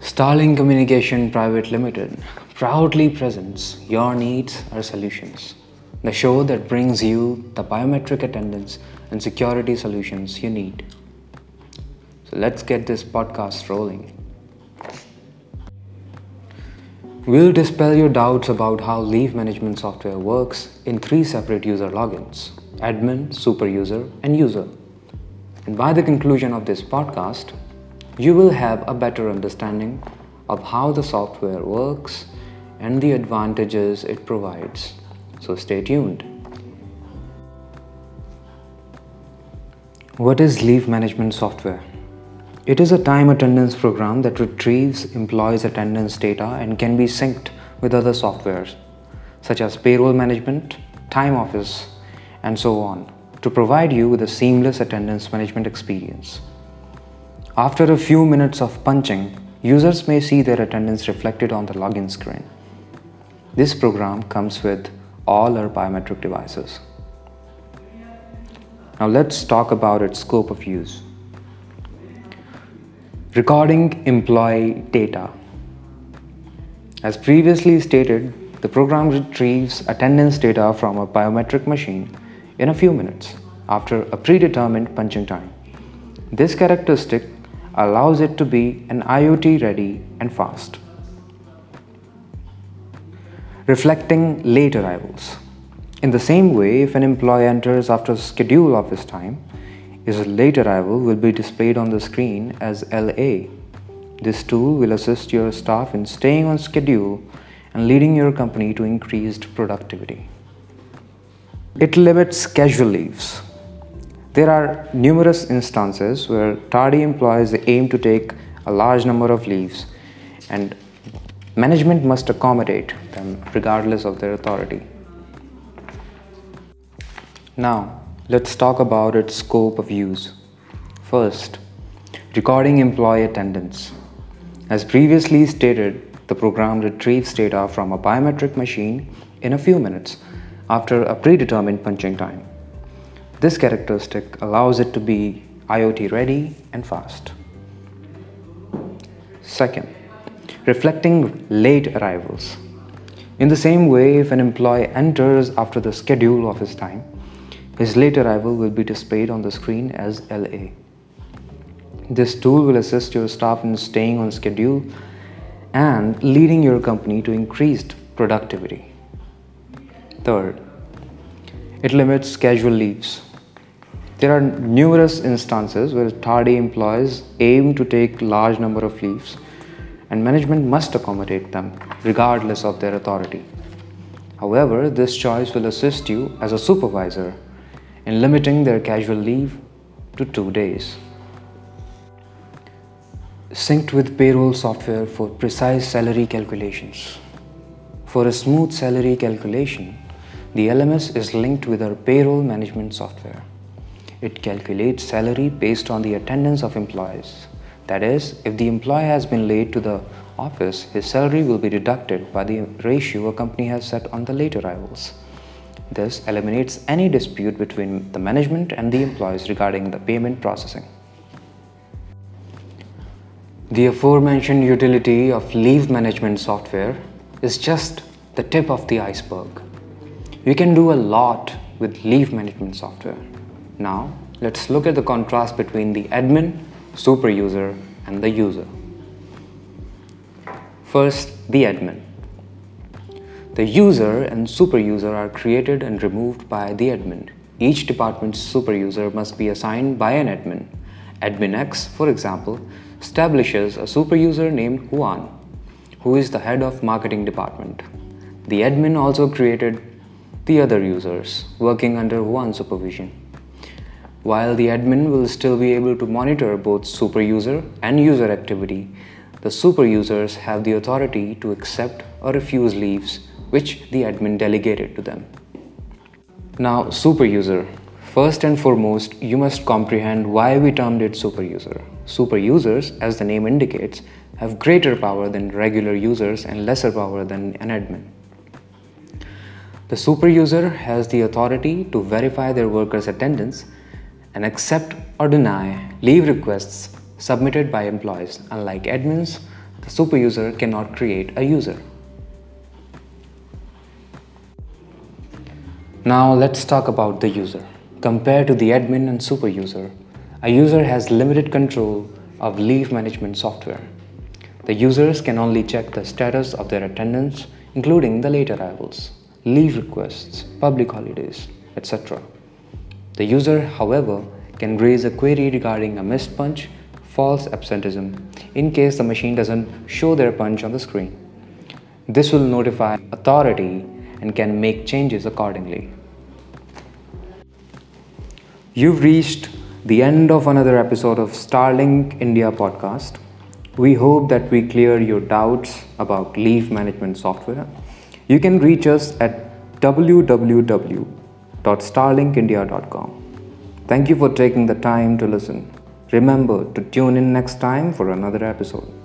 Starlink Communication Private Limited proudly presents Your Needs Are Solutions, the show that brings you the biometric attendance and security solutions you need. So let's get this podcast rolling. We'll dispel your doubts about how leave management software works in three separate user logins admin, super user, and user. And by the conclusion of this podcast, you will have a better understanding of how the software works and the advantages it provides. So stay tuned. What is leave management software? It is a time attendance program that retrieves employees' attendance data and can be synced with other softwares such as payroll management, time office, and so on to provide you with a seamless attendance management experience. After a few minutes of punching, users may see their attendance reflected on the login screen. This program comes with all our biometric devices. Now let's talk about its scope of use. Recording employee data. As previously stated, the program retrieves attendance data from a biometric machine in a few minutes after a predetermined punching time. This characteristic allows it to be an IoT ready and fast. Reflecting late arrivals. In the same way, if an employee enters after schedule office time, his late arrival will be displayed on the screen as LA. This tool will assist your staff in staying on schedule and leading your company to increased productivity. It limits casual leaves. There are numerous instances where tardy employees aim to take a large number of leaves and management must accommodate them regardless of their authority. Now, let's talk about its scope of use. First, recording employee attendance. As previously stated, the program retrieves data from a biometric machine in a few minutes after a predetermined punching time. This characteristic allows it to be IoT ready and fast. Second, reflecting late arrivals. In the same way, if an employee enters after the schedule of his time, his late arrival will be displayed on the screen as LA. This tool will assist your staff in staying on schedule and leading your company to increased productivity. Third, it limits casual leaves. There are numerous instances where tardy employees aim to take large number of leaves and management must accommodate them regardless of their authority. However, this choice will assist you as a supervisor in limiting their casual leave to two days. Synced with payroll software for precise salary calculations. For a smooth salary calculation, the LMS is linked with our payroll management software. It calculates salary based on the attendance of employees. That is, if the employee has been late to the office, his salary will be deducted by the ratio a company has set on the late arrivals. This eliminates any dispute between the management and the employees regarding the payment processing. The aforementioned utility of leave management software is just the tip of the iceberg. You can do a lot with leave management software. Now, let's look at the contrast between the admin, super user, and the user. First, the admin. The user and super user are created and removed by the admin. Each department's super user must be assigned by an admin. Admin X, for example, establishes a super user named Juan, who is the head of marketing department. The admin also created the other users working under Juan's supervision. While the admin will still be able to monitor both super user and user activity, the super users have the authority to accept or refuse leaves which the admin delegated to them. Now, super user. First and foremost, you must comprehend why we termed it super user. Super users, as the name indicates, have greater power than regular users and lesser power than an admin. The super user has the authority to verify their workers' attendance and accept or deny leave requests submitted by employees. Unlike admins, The super user cannot create a user. Now let's talk about the user. Compared to the admin and super user, a user has limited control of leave management software. The users can only check the status of their attendance, including the late arrivals, leave requests, public holidays, etc. The user, however, can raise a query regarding a missed punch, false absenteeism, in case the machine doesn't show their punch on the screen. This will notify authority and can make changes accordingly. You've reached the end of another episode of Starlink India podcast. We hope that we clear your doubts about leave management software. You can reach us at www.starlinkindia.com. Thank you for taking the time to listen. Remember to tune in next time for another episode.